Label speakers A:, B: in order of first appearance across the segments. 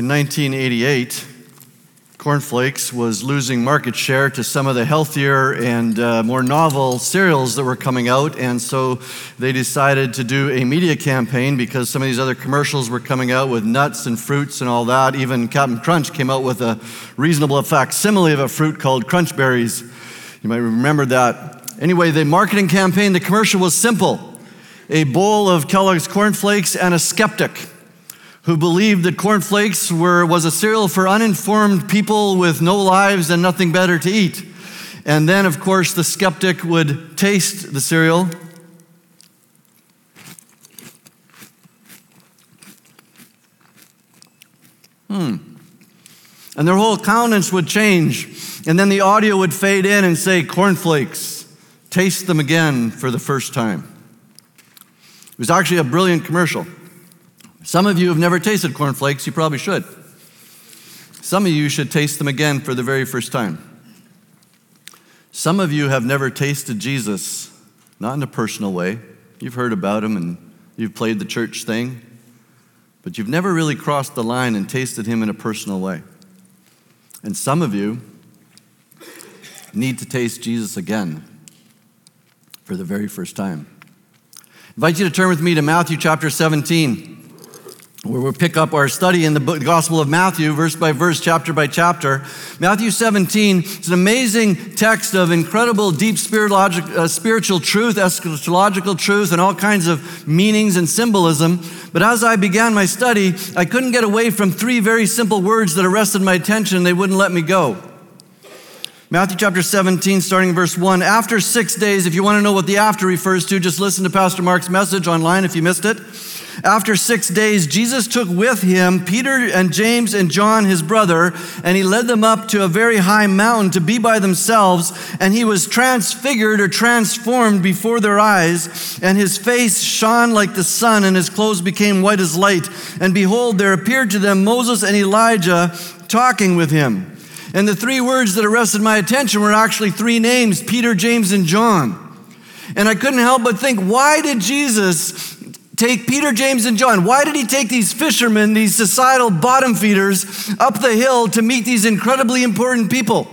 A: In 1988, Cornflakes was losing market share to some of the healthier and uh, more novel cereals that were coming out, and so they decided to do a media campaign because some of these other commercials were coming out with nuts and fruits and all that. Even Captain Crunch came out with a reasonable facsimile of a fruit called Crunch Berries. You might remember that. Anyway, the marketing campaign, the commercial was simple a bowl of Kellogg's cornflakes and a skeptic who believed that cornflakes were, was a cereal for uninformed people with no lives and nothing better to eat. And then, of course, the skeptic would taste the cereal. Hmm. And their whole countenance would change. And then the audio would fade in and say, Cornflakes, taste them again for the first time. It was actually a brilliant commercial. Some of you have never tasted cornflakes, you probably should. Some of you should taste them again for the very first time. Some of you have never tasted Jesus, not in a personal way. You've heard about him and you've played the church thing, but you've never really crossed the line and tasted him in a personal way. And some of you need to taste Jesus again for the very first time. I invite you to turn with me to Matthew chapter 17 where we'll pick up our study in the Gospel of Matthew, verse by verse, chapter by chapter. Matthew 17 is an amazing text of incredible, deep uh, spiritual truth, eschatological truth, and all kinds of meanings and symbolism. But as I began my study, I couldn't get away from three very simple words that arrested my attention. They wouldn't let me go. Matthew chapter 17, starting in verse 1. After six days, if you want to know what the after refers to, just listen to Pastor Mark's message online if you missed it. After six days, Jesus took with him Peter and James and John, his brother, and he led them up to a very high mountain to be by themselves. And he was transfigured or transformed before their eyes, and his face shone like the sun, and his clothes became white as light. And behold, there appeared to them Moses and Elijah talking with him. And the three words that arrested my attention were actually three names Peter, James, and John. And I couldn't help but think, why did Jesus take Peter, James, and John? Why did he take these fishermen, these societal bottom feeders, up the hill to meet these incredibly important people?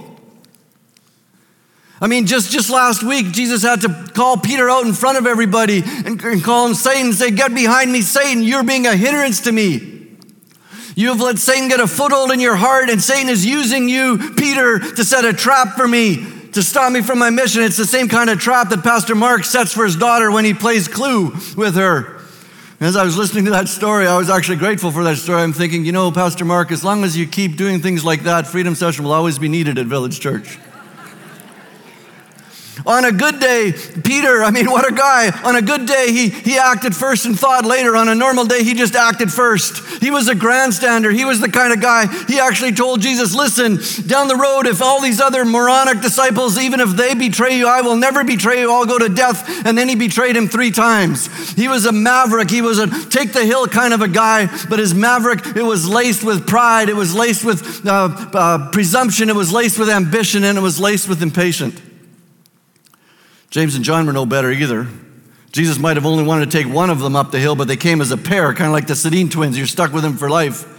A: I mean, just, just last week, Jesus had to call Peter out in front of everybody and, and call him Satan and say, Get behind me, Satan, you're being a hindrance to me. You have let Satan get a foothold in your heart, and Satan is using you, Peter, to set a trap for me, to stop me from my mission. It's the same kind of trap that Pastor Mark sets for his daughter when he plays Clue with her. As I was listening to that story, I was actually grateful for that story. I'm thinking, you know, Pastor Mark, as long as you keep doing things like that, Freedom Session will always be needed at Village Church. On a good day, Peter, I mean, what a guy. On a good day, he, he acted first and thought later. On a normal day, he just acted first. He was a grandstander. He was the kind of guy, he actually told Jesus, listen, down the road, if all these other moronic disciples, even if they betray you, I will never betray you. I'll go to death. And then he betrayed him three times. He was a maverick. He was a take the hill kind of a guy, but his maverick, it was laced with pride. It was laced with uh, uh, presumption. It was laced with ambition, and it was laced with impatience. James and John were no better either. Jesus might have only wanted to take one of them up the hill, but they came as a pair, kind of like the Sedin twins. You're stuck with them for life.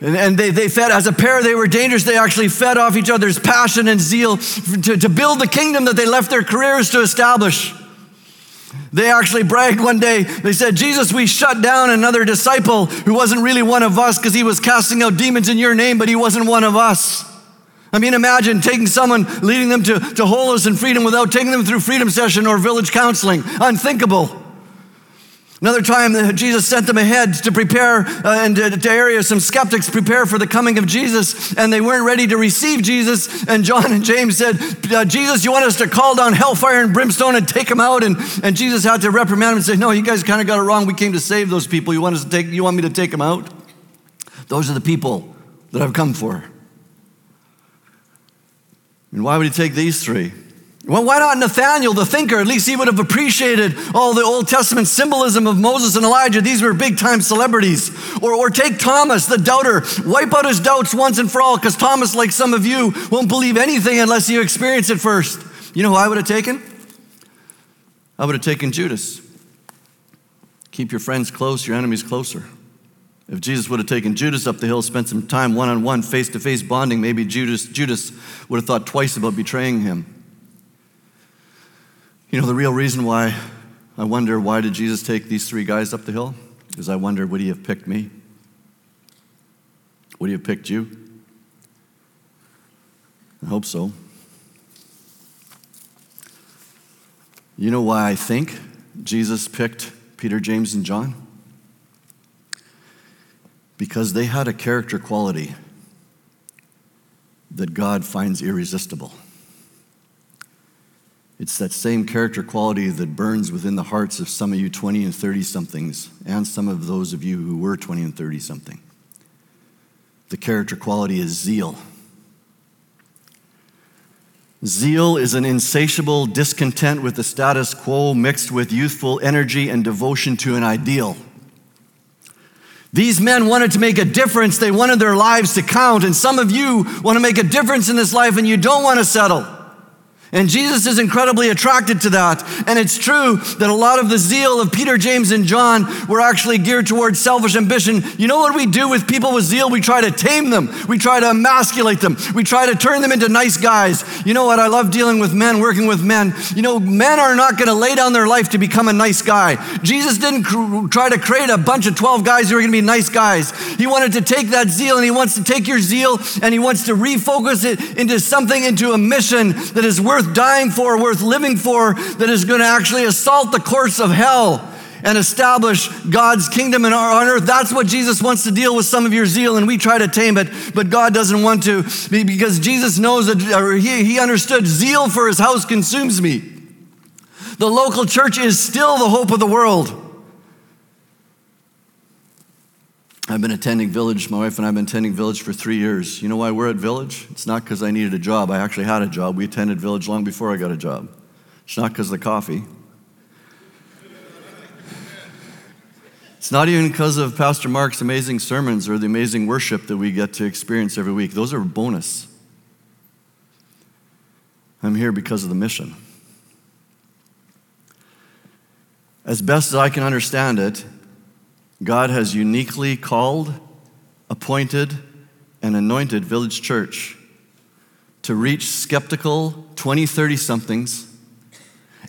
A: And, and they, they fed, as a pair, they were dangerous. They actually fed off each other's passion and zeal to, to build the kingdom that they left their careers to establish. They actually bragged one day. They said, Jesus, we shut down another disciple who wasn't really one of us because he was casting out demons in your name, but he wasn't one of us. I mean, imagine taking someone, leading them to, to wholeness and freedom without taking them through freedom session or village counseling. Unthinkable. Another time, uh, Jesus sent them ahead to prepare uh, and to, to area some skeptics prepare for the coming of Jesus, and they weren't ready to receive Jesus. And John and James said, uh, "Jesus, you want us to call down hellfire and brimstone and take them out?" And, and Jesus had to reprimand them and say, "No, you guys kind of got it wrong. We came to save those people. You want us to take? You want me to take them out? Those are the people that I've come for." And why would he take these three? Well, why not Nathaniel, the thinker? At least he would have appreciated all the Old Testament symbolism of Moses and Elijah. These were big time celebrities. Or, or take Thomas, the doubter. Wipe out his doubts once and for all, because Thomas, like some of you, won't believe anything unless you experience it first. You know who I would have taken? I would have taken Judas. Keep your friends close, your enemies closer. If Jesus would have taken Judas up the hill, spent some time one on one, face to face bonding, maybe Judas, Judas would have thought twice about betraying him. You know, the real reason why I wonder why did Jesus take these three guys up the hill? Is I wonder, would he have picked me? Would he have picked you? I hope so. You know why I think Jesus picked Peter, James, and John? Because they had a character quality that God finds irresistible. It's that same character quality that burns within the hearts of some of you 20 and 30 somethings, and some of those of you who were 20 and 30 something. The character quality is zeal. Zeal is an insatiable discontent with the status quo mixed with youthful energy and devotion to an ideal. These men wanted to make a difference. They wanted their lives to count. And some of you want to make a difference in this life and you don't want to settle. And Jesus is incredibly attracted to that. And it's true that a lot of the zeal of Peter, James, and John were actually geared towards selfish ambition. You know what we do with people with zeal? We try to tame them, we try to emasculate them, we try to turn them into nice guys. You know what? I love dealing with men, working with men. You know, men are not going to lay down their life to become a nice guy. Jesus didn't cr- try to create a bunch of 12 guys who are going to be nice guys. He wanted to take that zeal and he wants to take your zeal and he wants to refocus it into something, into a mission that is worth worth dying for, worth living for, that is going to actually assault the course of hell and establish God's kingdom in our, on earth. That's what Jesus wants to deal with some of your zeal, and we try to tame it, but God doesn't want to because Jesus knows that, or he, he understood zeal for his house consumes me. The local church is still the hope of the world. I've been attending Village, my wife and I have been attending Village for three years. You know why we're at Village? It's not because I needed a job. I actually had a job. We attended Village long before I got a job. It's not because of the coffee. It's not even because of Pastor Mark's amazing sermons or the amazing worship that we get to experience every week. Those are bonus. I'm here because of the mission. As best as I can understand it, God has uniquely called, appointed, and anointed Village Church to reach skeptical 20, 30 somethings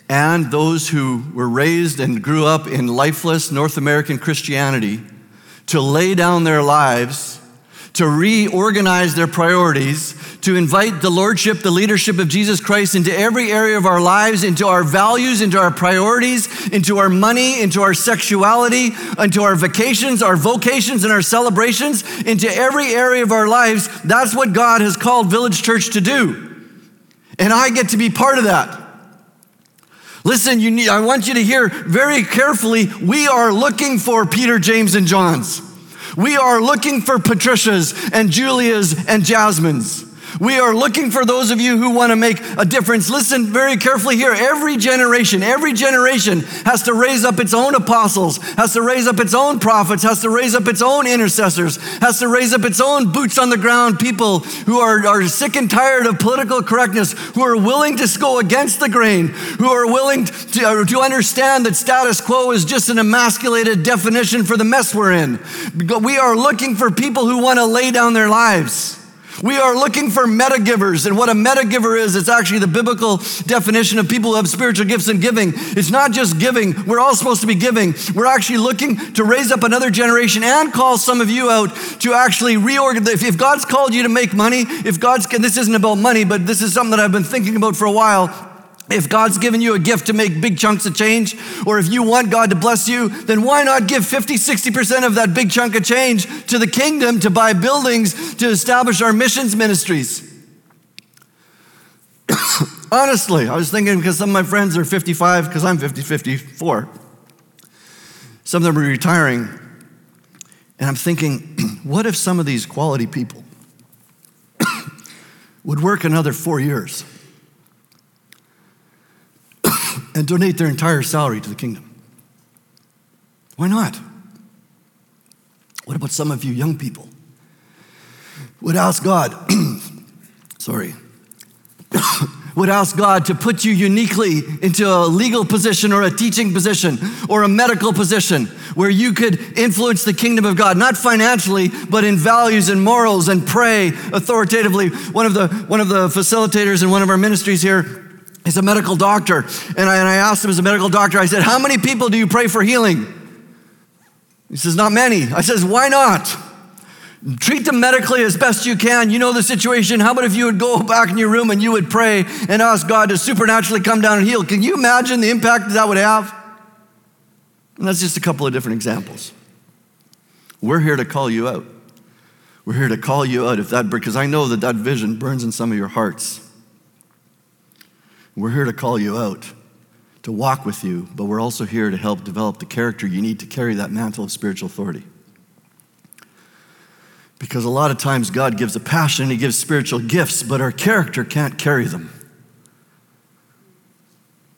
A: and those who were raised and grew up in lifeless North American Christianity to lay down their lives to reorganize their priorities, to invite the lordship, the leadership of Jesus Christ into every area of our lives, into our values, into our priorities, into our money, into our sexuality, into our vacations, our vocations, and our celebrations, into every area of our lives. That's what God has called Village Church to do. And I get to be part of that. Listen, need, I want you to hear very carefully. We are looking for Peter, James, and John's. We are looking for Patricias and Julias and Jasmines. We are looking for those of you who want to make a difference. Listen very carefully here. Every generation, every generation has to raise up its own apostles, has to raise up its own prophets, has to raise up its own intercessors, has to raise up its own boots on the ground people who are, are sick and tired of political correctness, who are willing to go against the grain, who are willing to, uh, to understand that status quo is just an emasculated definition for the mess we're in. We are looking for people who want to lay down their lives. We are looking for meta givers. And what a meta giver is, it's actually the biblical definition of people who have spiritual gifts and giving. It's not just giving, we're all supposed to be giving. We're actually looking to raise up another generation and call some of you out to actually reorganize. If God's called you to make money, if God's, this isn't about money, but this is something that I've been thinking about for a while. If God's given you a gift to make big chunks of change, or if you want God to bless you, then why not give 50, 60% of that big chunk of change to the kingdom to buy buildings to establish our missions ministries? Honestly, I was thinking because some of my friends are 55, because I'm 50, 54. Some of them are retiring. And I'm thinking, what if some of these quality people would work another four years? And donate their entire salary to the kingdom. Why not? What about some of you young people? Would ask God, sorry, would ask God to put you uniquely into a legal position or a teaching position or a medical position where you could influence the kingdom of God, not financially, but in values and morals and pray authoritatively. One of the, one of the facilitators in one of our ministries here is a medical doctor. And I, and I asked him as a medical doctor, I said, How many people do you pray for healing? He says, Not many. I says, Why not? Treat them medically as best you can. You know the situation. How about if you would go back in your room and you would pray and ask God to supernaturally come down and heal? Can you imagine the impact that, that would have? And that's just a couple of different examples. We're here to call you out. We're here to call you out if that because I know that that vision burns in some of your hearts. We're here to call you out, to walk with you, but we're also here to help develop the character you need to carry that mantle of spiritual authority. Because a lot of times God gives a passion, He gives spiritual gifts, but our character can't carry them.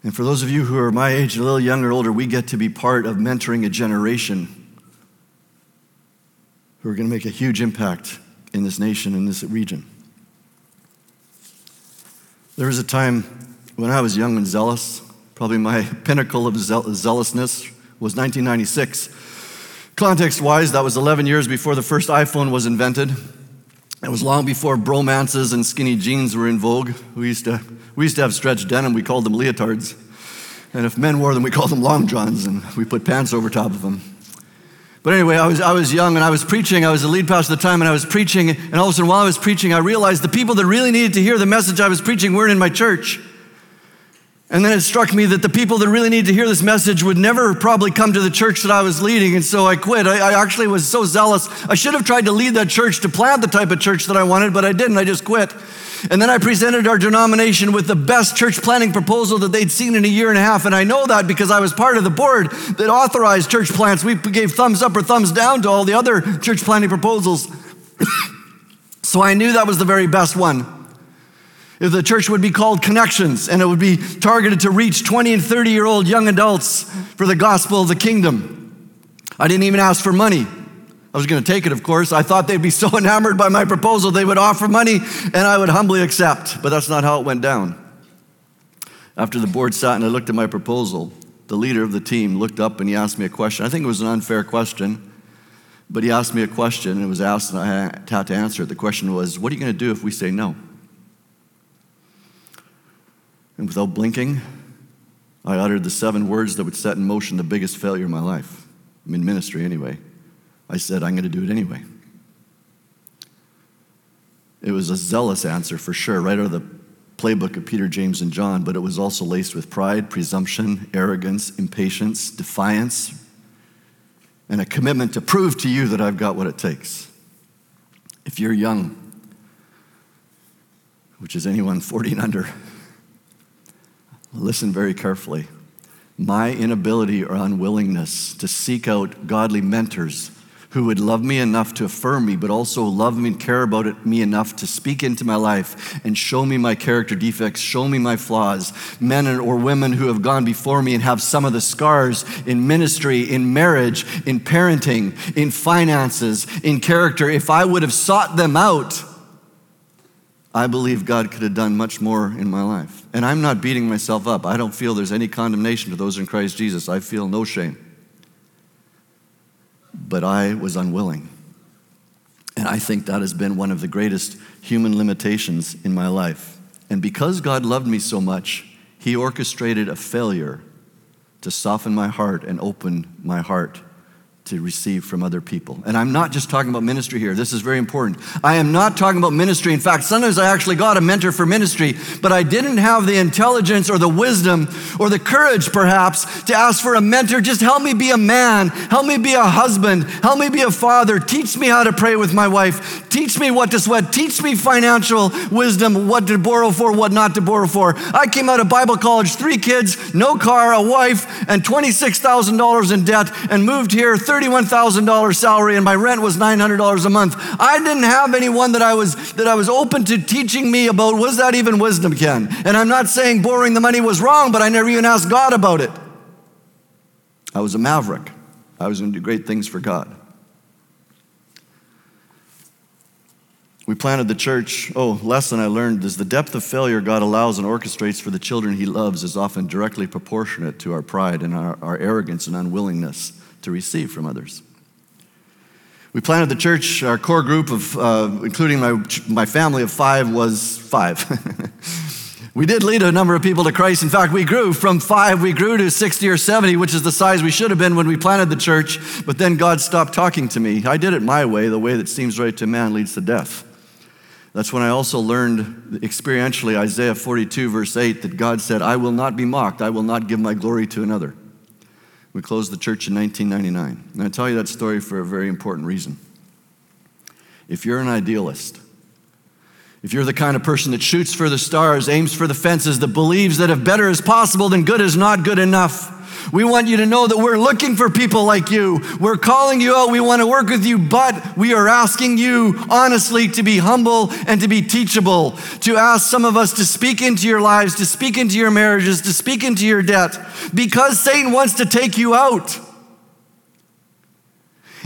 A: And for those of you who are my age, a little younger older, we get to be part of mentoring a generation who are going to make a huge impact in this nation, in this region. There was a time when I was young and zealous, probably my pinnacle of zealousness was 1996. Context wise, that was 11 years before the first iPhone was invented. It was long before bromances and skinny jeans were in vogue. We used to, we used to have stretched denim, we called them leotards. And if men wore them, we called them long johns, and we put pants over top of them. But anyway, I was, I was young and I was preaching. I was the lead pastor at the time, and I was preaching. And all of a sudden, while I was preaching, I realized the people that really needed to hear the message I was preaching weren't in my church. And then it struck me that the people that really needed to hear this message would never probably come to the church that I was leading, and so I quit. I, I, actually was so zealous. I should have tried to lead that church to plant the type of church that I wanted, but I didn't. I just quit. And then I presented our denomination with the best church planting proposal that they'd seen in a year and a half. And I know that because I was part of the board that authorized church plants. We gave thumbs up or thumbs down to all the other church planting proposals. so I knew that was the very best one. The church would be called Connections and it would be targeted to reach 20 and 30 year old young adults for the gospel of the kingdom. I didn't even ask for money. I was going to take it, of course. I thought they'd be so enamored by my proposal, they would offer money and I would humbly accept. But that's not how it went down. After the board sat and I looked at my proposal, the leader of the team looked up and he asked me a question. I think it was an unfair question, but he asked me a question and it was asked and I had to answer it. The question was, What are you going to do if we say no? And without blinking, I uttered the seven words that would set in motion the biggest failure of my life, I'm in ministry anyway. I said, I'm going to do it anyway. It was a zealous answer for sure, right out of the playbook of Peter, James, and John, but it was also laced with pride, presumption, arrogance, impatience, defiance, and a commitment to prove to you that I've got what it takes. If you're young, which is anyone 40 and under, Listen very carefully. My inability or unwillingness to seek out godly mentors who would love me enough to affirm me, but also love me and care about me enough to speak into my life and show me my character defects, show me my flaws. Men or women who have gone before me and have some of the scars in ministry, in marriage, in parenting, in finances, in character. If I would have sought them out, I believe God could have done much more in my life. And I'm not beating myself up. I don't feel there's any condemnation to those in Christ Jesus. I feel no shame. But I was unwilling. And I think that has been one of the greatest human limitations in my life. And because God loved me so much, He orchestrated a failure to soften my heart and open my heart to receive from other people. And I'm not just talking about ministry here. This is very important. I am not talking about ministry. In fact, sometimes I actually got a mentor for ministry, but I didn't have the intelligence or the wisdom or the courage, perhaps, to ask for a mentor. Just help me be a man. Help me be a husband. Help me be a father. Teach me how to pray with my wife. Teach me what to sweat. Teach me financial wisdom, what to borrow for, what not to borrow for. I came out of Bible college, three kids, no car, a wife, and $26,000 in debt, and moved here $31,000 salary and my rent was $900 a month. I didn't have anyone that I was that I was open to teaching me about was that even wisdom, Ken? And I'm not saying borrowing the money was wrong, but I never even asked God about it. I was a maverick. I was going to do great things for God. We planted the church. Oh, lesson I learned is the depth of failure God allows and orchestrates for the children He loves is often directly proportionate to our pride and our, our arrogance and unwillingness to receive from others. We planted the church. Our core group of, uh, including my, my family of five, was five. we did lead a number of people to Christ. In fact, we grew from five, we grew to 60 or 70, which is the size we should have been when we planted the church. But then God stopped talking to me. I did it my way. The way that seems right to man leads to death. That's when I also learned experientially Isaiah 42, verse 8, that God said, I will not be mocked. I will not give my glory to another. We closed the church in 1999. And I tell you that story for a very important reason. If you're an idealist, if you're the kind of person that shoots for the stars, aims for the fences, that believes that if better is possible, then good is not good enough, we want you to know that we're looking for people like you. We're calling you out. We want to work with you, but we are asking you honestly to be humble and to be teachable, to ask some of us to speak into your lives, to speak into your marriages, to speak into your debt, because Satan wants to take you out.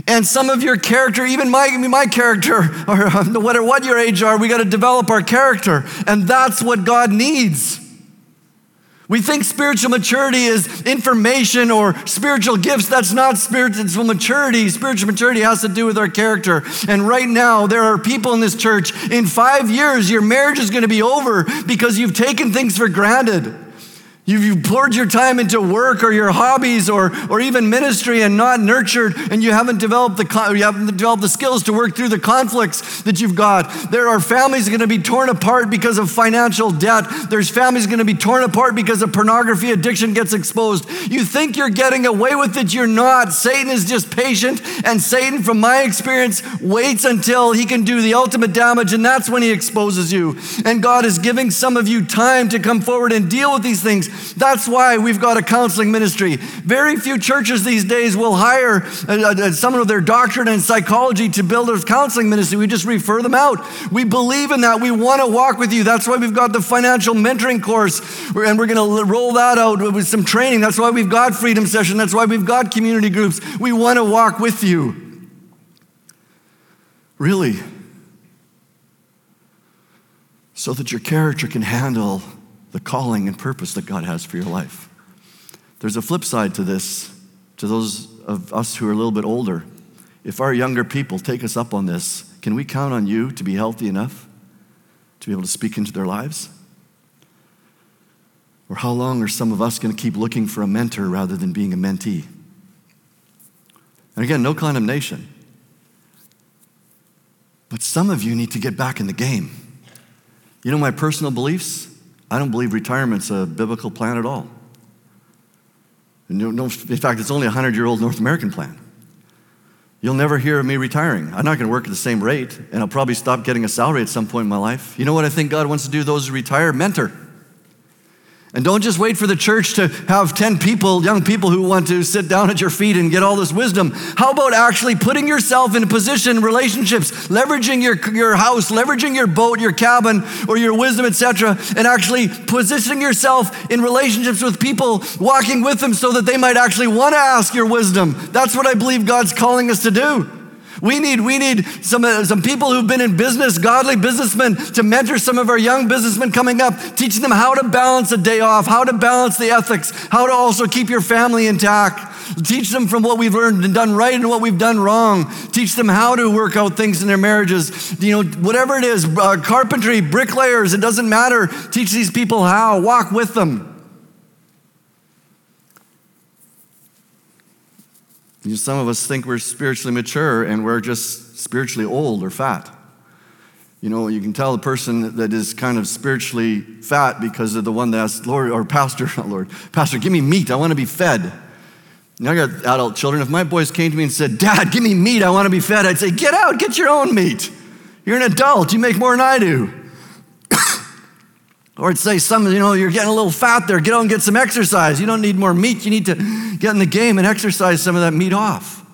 A: And some of your character, even my, my character, or uh, no matter what your age are, we got to develop our character. And that's what God needs. We think spiritual maturity is information or spiritual gifts. That's not spiritual maturity. Spiritual maturity has to do with our character. And right now, there are people in this church, in five years, your marriage is going to be over because you've taken things for granted. You've, you've poured your time into work or your hobbies or, or even ministry and not nurtured, and you haven't developed the you haven't developed the skills to work through the conflicts that you've got. There are families going to be torn apart because of financial debt. There's families going to be torn apart because of pornography addiction gets exposed. You think you're getting away with it, you're not. Satan is just patient, and Satan, from my experience, waits until he can do the ultimate damage, and that's when he exposes you. And God is giving some of you time to come forward and deal with these things. That's why we've got a counseling ministry. Very few churches these days will hire uh, uh, someone with their doctorate in psychology to build a counseling ministry. We just refer them out. We believe in that. We want to walk with you. That's why we've got the financial mentoring course, and we're going to roll that out with some training. That's why we've got freedom session. That's why we've got community groups. We want to walk with you. Really. So that your character can handle the calling and purpose that God has for your life. There's a flip side to this, to those of us who are a little bit older. If our younger people take us up on this, can we count on you to be healthy enough to be able to speak into their lives? Or how long are some of us going to keep looking for a mentor rather than being a mentee? And again, no condemnation. But some of you need to get back in the game. You know my personal beliefs? I don't believe retirement's a biblical plan at all. No, no, in fact, it's only a 100 year old North American plan. You'll never hear of me retiring. I'm not going to work at the same rate, and I'll probably stop getting a salary at some point in my life. You know what I think God wants to do those who retire? Mentor. And don't just wait for the church to have 10 people, young people who want to sit down at your feet and get all this wisdom. How about actually putting yourself in a position, relationships, leveraging your, your house, leveraging your boat, your cabin, or your wisdom, etc., and actually positioning yourself in relationships with people, walking with them so that they might actually want to ask your wisdom. That's what I believe God's calling us to do. We need, we need some, uh, some people who've been in business, godly businessmen, to mentor some of our young businessmen coming up, teaching them how to balance a day off, how to balance the ethics, how to also keep your family intact. Teach them from what we've learned and done right and what we've done wrong. Teach them how to work out things in their marriages. You know, whatever it is, uh, carpentry, bricklayers, it doesn't matter. Teach these people how, walk with them. You know, some of us think we're spiritually mature and we're just spiritually old or fat. You know, you can tell a person that is kind of spiritually fat because of the one that asks, Lord, or Pastor, not Lord, Pastor, give me meat. I want to be fed. Now I got adult children. If my boys came to me and said, Dad, give me meat. I want to be fed, I'd say, Get out, get your own meat. You're an adult. You make more than I do. Or say some, you know, you're getting a little fat there. Get out and get some exercise. You don't need more meat. You need to get in the game and exercise some of that meat off.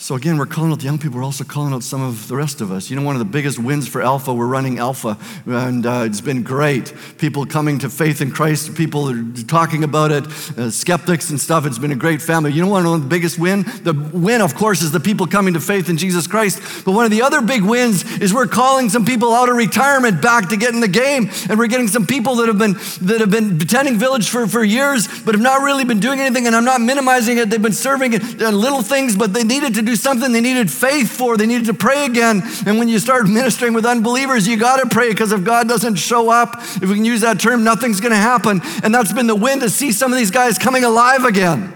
A: So again, we're calling out the young people. We're also calling out some of the rest of us. You know, one of the biggest wins for Alpha, we're running Alpha, and uh, it's been great. People coming to faith in Christ, people are talking about it, uh, skeptics and stuff. It's been a great family. You know, one of the biggest win? The win, of course, is the people coming to faith in Jesus Christ. But one of the other big wins is we're calling some people out of retirement back to get in the game, and we're getting some people that have been that have been attending Village for, for years, but have not really been doing anything. And I'm not minimizing it. They've been serving uh, little things, but they needed to do something they needed faith for. They needed to pray again. And when you start ministering with unbelievers, you got to pray because if God doesn't show up, if we can use that term, nothing's going to happen. And that's been the win to see some of these guys coming alive again.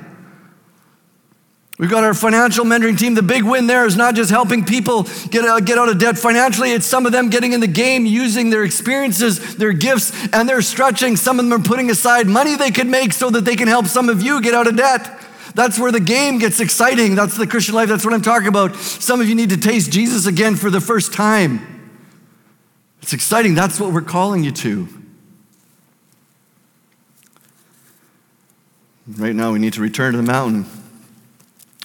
A: We've got our financial mentoring team. The big win there is not just helping people get, uh, get out of debt financially, it's some of them getting in the game using their experiences, their gifts, and their stretching. Some of them are putting aside money they could make so that they can help some of you get out of debt. That's where the game gets exciting. That's the Christian life. That's what I'm talking about. Some of you need to taste Jesus again for the first time. It's exciting. That's what we're calling you to. Right now, we need to return to the mountain.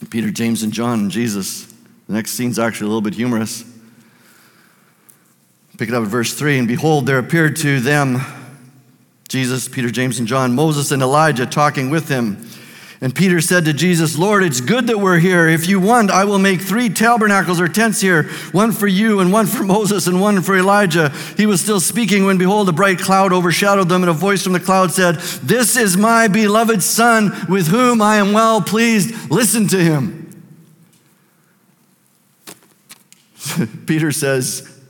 A: Peter, James, and John, and Jesus. The next scene's actually a little bit humorous. Pick it up at verse 3 And behold, there appeared to them Jesus, Peter, James, and John, Moses, and Elijah talking with him. And Peter said to Jesus, Lord, it's good that we're here. If you want, I will make three tabernacles or tents here one for you, and one for Moses, and one for Elijah. He was still speaking when, behold, a bright cloud overshadowed them, and a voice from the cloud said, This is my beloved Son, with whom I am well pleased. Listen to him. Peter says,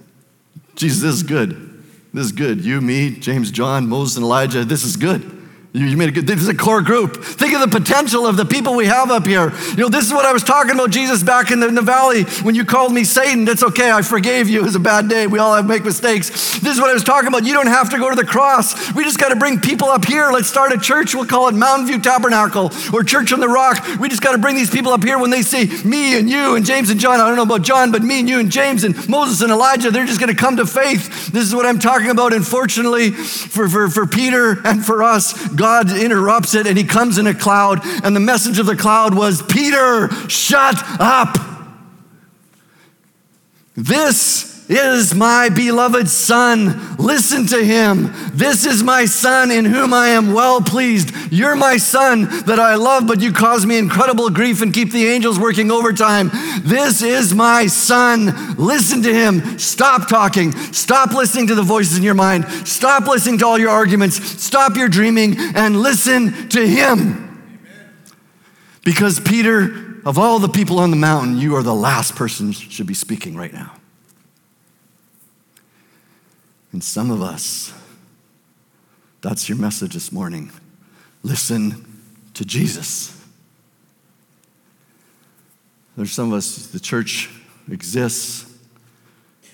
A: Jesus, this is good. This is good. You, me, James, John, Moses, and Elijah, this is good. You made a good, this is a core group. Think of the potential of the people we have up here. You know, this is what I was talking about, Jesus, back in the, in the valley when you called me Satan. That's okay. I forgave you. It was a bad day. We all have make mistakes. This is what I was talking about. You don't have to go to the cross. We just got to bring people up here. Let's start a church. We'll call it Mountain View Tabernacle or Church on the Rock. We just got to bring these people up here when they see me and you and James and John. I don't know about John, but me and you and James and Moses and Elijah, they're just going to come to faith. This is what I'm talking about. And fortunately for, for, for Peter and for us, God interrupts it and he comes in a cloud. And the message of the cloud was Peter, shut up. This is my beloved son. Listen to him. This is my son in whom I am well pleased. You're my son that I love, but you cause me incredible grief and keep the angels working overtime. This is my son. Listen to him. Stop talking. Stop listening to the voices in your mind. Stop listening to all your arguments. Stop your dreaming and listen to him. Because, Peter, of all the people on the mountain, you are the last person should be speaking right now. And some of us, that's your message this morning. Listen to Jesus. There's some of us, the church exists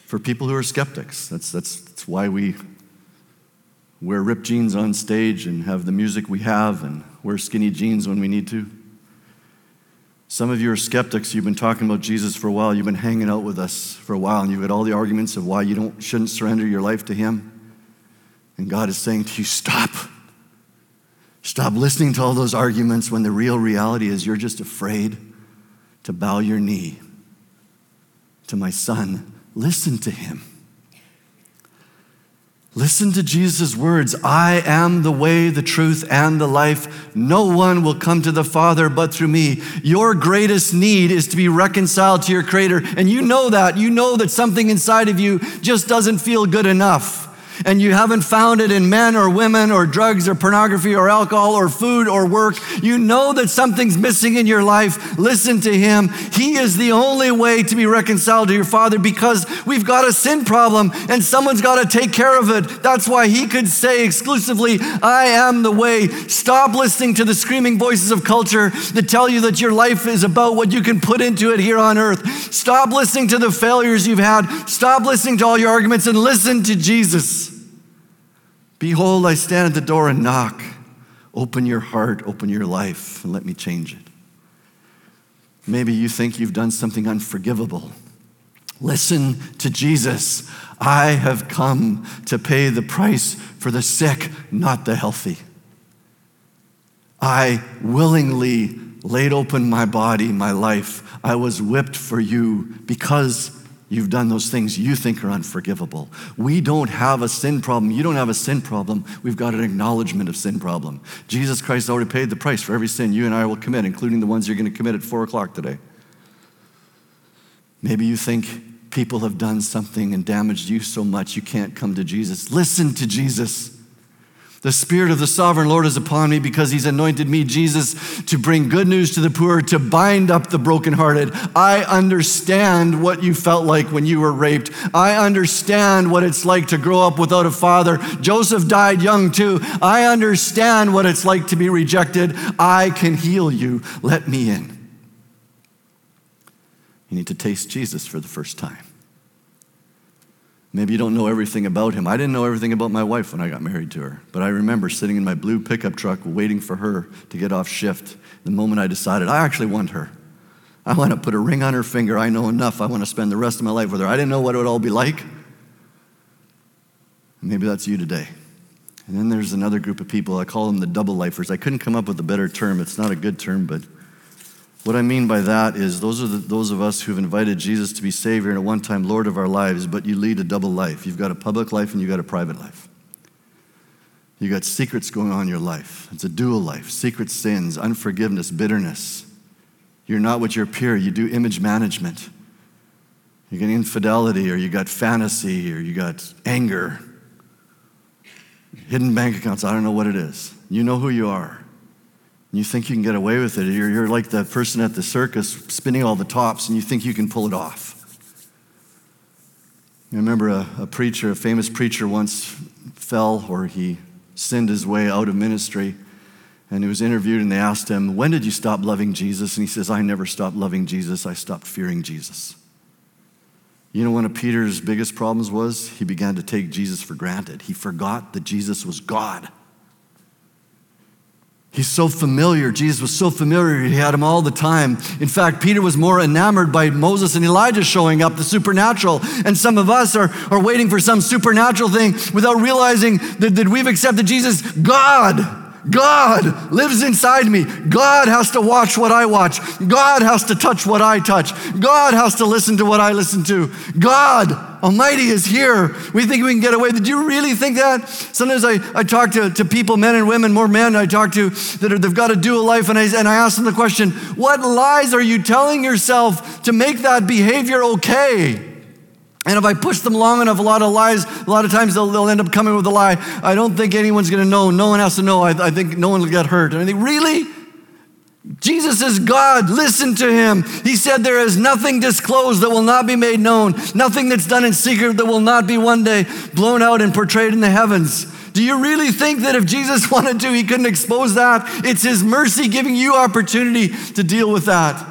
A: for people who are skeptics. That's, that's, that's why we wear ripped jeans on stage and have the music we have and wear skinny jeans when we need to. Some of you are skeptics. You've been talking about Jesus for a while. You've been hanging out with us for a while, and you've had all the arguments of why you don't, shouldn't surrender your life to Him. And God is saying to you, stop. Stop listening to all those arguments when the real reality is you're just afraid to bow your knee to my Son. Listen to Him. Listen to Jesus' words I am the way, the truth, and the life. No one will come to the Father but through me. Your greatest need is to be reconciled to your Creator. And you know that. You know that something inside of you just doesn't feel good enough and you haven't found it in men or women or drugs or pornography or alcohol or food or work, you know that something's missing in your life. Listen to Him. He is the only way to be reconciled to your Father because we've got a sin problem and someone's got to take care of it. That's why He could say exclusively, I am the way. Stop listening to the screaming voices of culture that tell you that your life is about what you can put into it here on earth. Stop listening to the failures you've had. Stop listening to all your arguments and listen to Jesus. Behold, I stand at the door and knock. Open your heart, open your life, and let me change it. Maybe you think you've done something unforgivable. Listen to Jesus. I have come to pay the price for the sick, not the healthy. I willingly laid open my body, my life. I was whipped for you because you've done those things you think are unforgivable. We don't have a sin problem. You don't have a sin problem. We've got an acknowledgement of sin problem. Jesus Christ already paid the price for every sin you and I will commit, including the ones you're going to commit at four o'clock today. Maybe you think people have done something and damaged you so much you can't come to Jesus. Listen to Jesus. The Spirit of the sovereign Lord is upon me because He's anointed me, Jesus, to bring good news to the poor, to bind up the brokenhearted. I understand what you felt like when you were raped. I understand what it's like to grow up without a father. Joseph died young too. I understand what it's like to be rejected. I can heal you. Let me in. You need to taste Jesus for the first time. Maybe you don't know everything about him. I didn't know everything about my wife when I got married to her, but I remember sitting in my blue pickup truck waiting for her to get off shift. The moment I decided I actually want her, I want to put a ring on her finger. I know enough. I want to spend the rest of my life with her. I didn't know what it would all be like. Maybe that's you today. And then there's another group of people, I call them the double lifers. I couldn't come up with a better term. It's not a good term, but what I mean by that is those are the, those of us who've invited Jesus to be Savior and a one time Lord of our lives, but you lead a double life. You've got a public life and you've got a private life. You've got secrets going on in your life. It's a dual life secret sins, unforgiveness, bitterness. You're not what you're peer, you do image management. You got infidelity, or you got fantasy, or you got anger, hidden bank accounts. I don't know what it is. You know who you are you think you can get away with it. You're, you're like the person at the circus spinning all the tops and you think you can pull it off. I remember a, a preacher, a famous preacher, once fell or he sinned his way out of ministry. And he was interviewed and they asked him, When did you stop loving Jesus? And he says, I never stopped loving Jesus. I stopped fearing Jesus. You know, one of Peter's biggest problems was he began to take Jesus for granted. He forgot that Jesus was God. He's so familiar. Jesus was so familiar. He had him all the time. In fact, Peter was more enamored by Moses and Elijah showing up, the supernatural. And some of us are, are waiting for some supernatural thing without realizing that, that we've accepted Jesus. God God lives inside me. God has to watch what I watch. God has to touch what I touch. God has to listen to what I listen to. God Almighty is here. We think we can get away. Did you really think that? Sometimes I, I talk to, to people, men and women, more men I talk to that are, they've got a dual life, and I, and I ask them the question what lies are you telling yourself to make that behavior okay? And if I push them long enough, a lot of lies, a lot of times they'll, they'll end up coming with a lie. I don't think anyone's going to know. No one has to know. I, I think no one will get hurt. And I think, really? Jesus is God. Listen to him. He said, There is nothing disclosed that will not be made known, nothing that's done in secret that will not be one day blown out and portrayed in the heavens. Do you really think that if Jesus wanted to, he couldn't expose that? It's his mercy giving you opportunity to deal with that.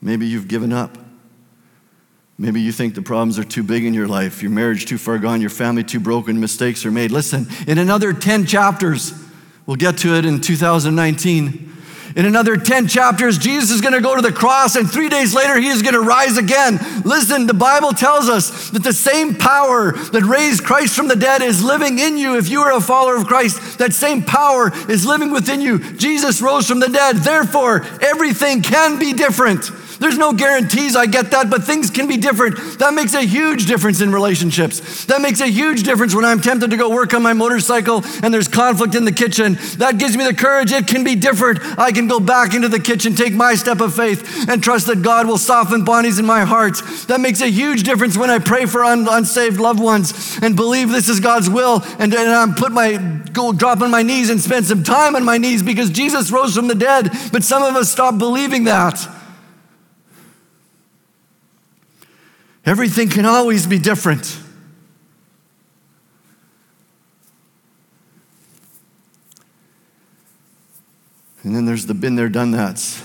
A: Maybe you've given up. Maybe you think the problems are too big in your life, your marriage too far gone, your family too broken, mistakes are made. Listen, in another 10 chapters, we'll get to it in 2019. In another 10 chapters, Jesus is going to go to the cross, and three days later, he is going to rise again. Listen, the Bible tells us that the same power that raised Christ from the dead is living in you. If you are a follower of Christ, that same power is living within you. Jesus rose from the dead. Therefore, everything can be different. There's no guarantees, I get that, but things can be different. That makes a huge difference in relationships. That makes a huge difference when I'm tempted to go work on my motorcycle and there's conflict in the kitchen. That gives me the courage. It can be different. I can go back into the kitchen, take my step of faith, and trust that God will soften bodies in my heart. That makes a huge difference when I pray for un- unsaved loved ones and believe this is God's will and, and I'm put my go drop on my knees and spend some time on my knees because Jesus rose from the dead. But some of us stop believing that. Everything can always be different. And then there's the been there, done that's.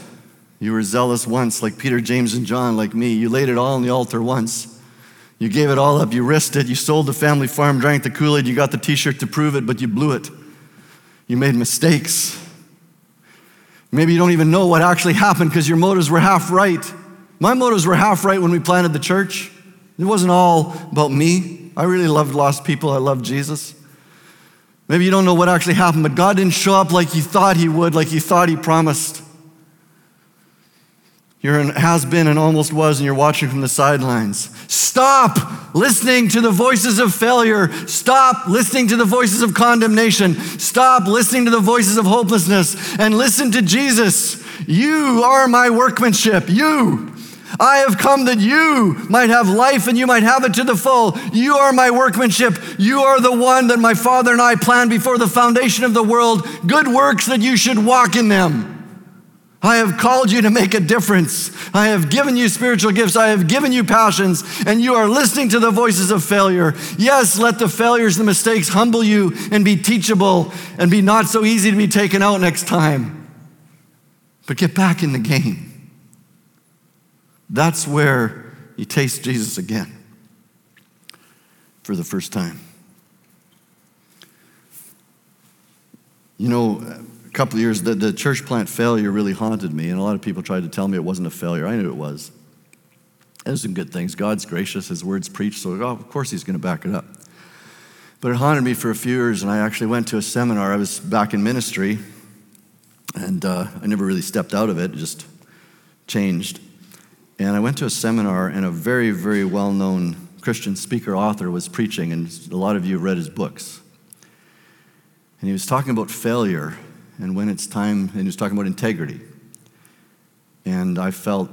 A: You were zealous once, like Peter, James, and John, like me. You laid it all on the altar once. You gave it all up. You risked it. You sold the family farm, drank the Kool Aid. You got the t shirt to prove it, but you blew it. You made mistakes. Maybe you don't even know what actually happened because your motives were half right. My motives were half right when we planted the church. It wasn't all about me. I really loved lost people. I loved Jesus. Maybe you don't know what actually happened, but God didn't show up like you thought He would, like you thought He promised. You're an has been and almost was, and you're watching from the sidelines. Stop listening to the voices of failure. Stop listening to the voices of condemnation. Stop listening to the voices of hopelessness and listen to Jesus. You are my workmanship. You. I have come that you might have life and you might have it to the full. You are my workmanship. You are the one that my Father and I planned before the foundation of the world. Good works that you should walk in them. I have called you to make a difference. I have given you spiritual gifts. I have given you passions, and you are listening to the voices of failure. Yes, let the failures, the mistakes humble you and be teachable and be not so easy to be taken out next time. But get back in the game. That's where you taste Jesus again for the first time. You know, a couple of years, the, the church plant failure really haunted me, and a lot of people tried to tell me it wasn't a failure. I knew it was. There's some good things. God's gracious, His word's preached, so oh, of course He's going to back it up. But it haunted me for a few years, and I actually went to a seminar. I was back in ministry, and uh, I never really stepped out of it, it just changed. And I went to a seminar, and a very, very well known Christian speaker author was preaching, and a lot of you have read his books. And he was talking about failure and when it's time, and he was talking about integrity. And I felt,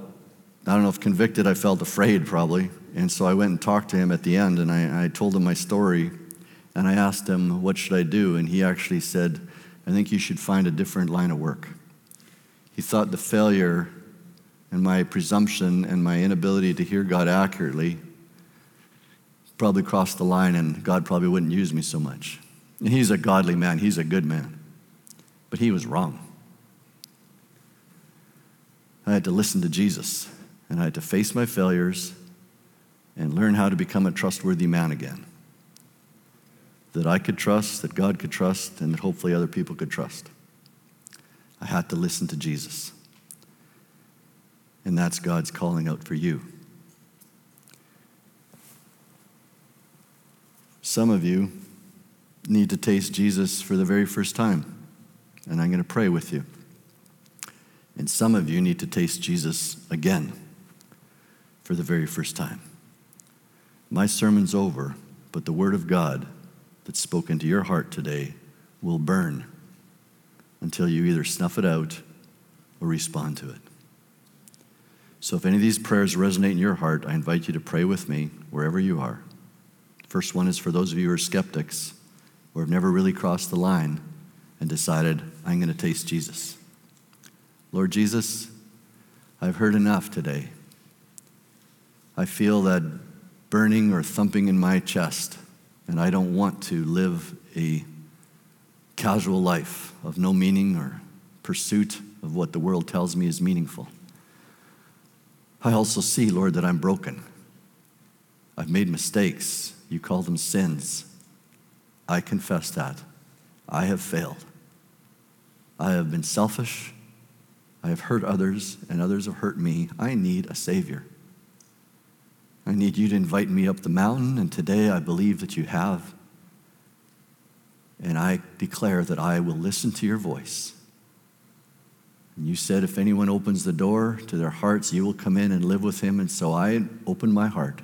A: I don't know if convicted, I felt afraid probably. And so I went and talked to him at the end, and I, I told him my story, and I asked him, What should I do? And he actually said, I think you should find a different line of work. He thought the failure and my presumption and my inability to hear God accurately probably crossed the line, and God probably wouldn't use me so much. And he's a godly man, he's a good man. But he was wrong. I had to listen to Jesus, and I had to face my failures and learn how to become a trustworthy man again. That I could trust, that God could trust, and that hopefully other people could trust. I had to listen to Jesus. And that's God's calling out for you. Some of you need to taste Jesus for the very first time and I'm going to pray with you. And some of you need to taste Jesus again for the very first time. My sermon's over, but the Word of God that's spoken to your heart today will burn until you either snuff it out or respond to it. So, if any of these prayers resonate in your heart, I invite you to pray with me wherever you are. First one is for those of you who are skeptics or have never really crossed the line and decided, I'm going to taste Jesus. Lord Jesus, I've heard enough today. I feel that burning or thumping in my chest, and I don't want to live a casual life of no meaning or pursuit of what the world tells me is meaningful. I also see, Lord, that I'm broken. I've made mistakes. You call them sins. I confess that. I have failed. I have been selfish. I have hurt others, and others have hurt me. I need a Savior. I need you to invite me up the mountain, and today I believe that you have. And I declare that I will listen to your voice. And you said, if anyone opens the door to their hearts, you will come in and live with him. And so I open my heart,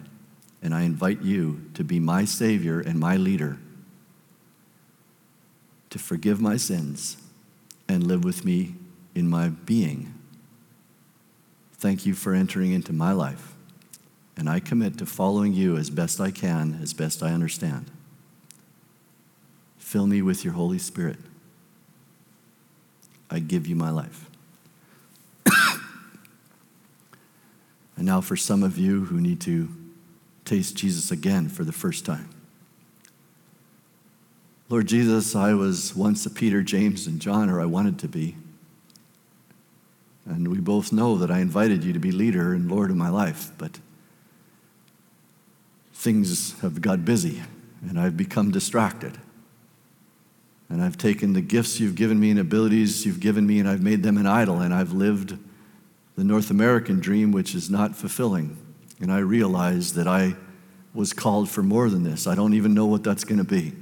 A: and I invite you to be my Savior and my leader, to forgive my sins and live with me in my being. Thank you for entering into my life. And I commit to following you as best I can, as best I understand. Fill me with your Holy Spirit. I give you my life. And now, for some of you who need to taste Jesus again for the first time. Lord Jesus, I was once a Peter, James, and John, or I wanted to be. And we both know that I invited you to be leader and Lord of my life, but things have got busy and I've become distracted. And I've taken the gifts you've given me and abilities you've given me and I've made them an idol and I've lived the North American dream, which is not fulfilling. And I realize that I was called for more than this. I don't even know what that's going to be.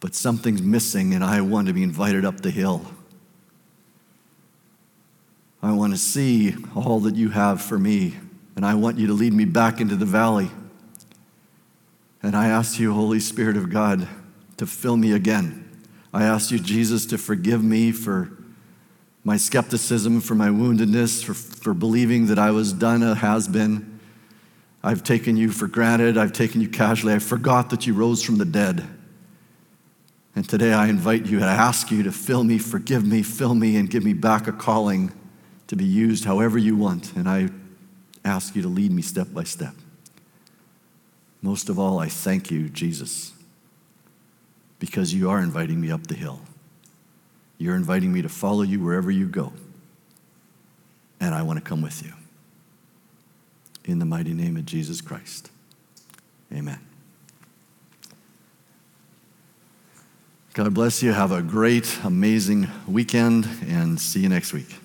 A: but something's missing, and I want to be invited up the hill. I want to see all that you have for me, and I want you to lead me back into the valley. And I ask you, Holy Spirit of God, to fill me again. I ask you, Jesus, to forgive me for my skepticism, for my woundedness, for, for believing that I was done, a has been. I've taken you for granted. I've taken you casually. I forgot that you rose from the dead. And today I invite you and I ask you to fill me, forgive me, fill me, and give me back a calling to be used however you want. And I ask you to lead me step by step. Most of all, I thank you, Jesus, because you are inviting me up the hill. You're inviting me to follow you wherever you go. And I want to come with you. In the mighty name of Jesus Christ. Amen. God bless you. Have a great, amazing weekend, and see you next week.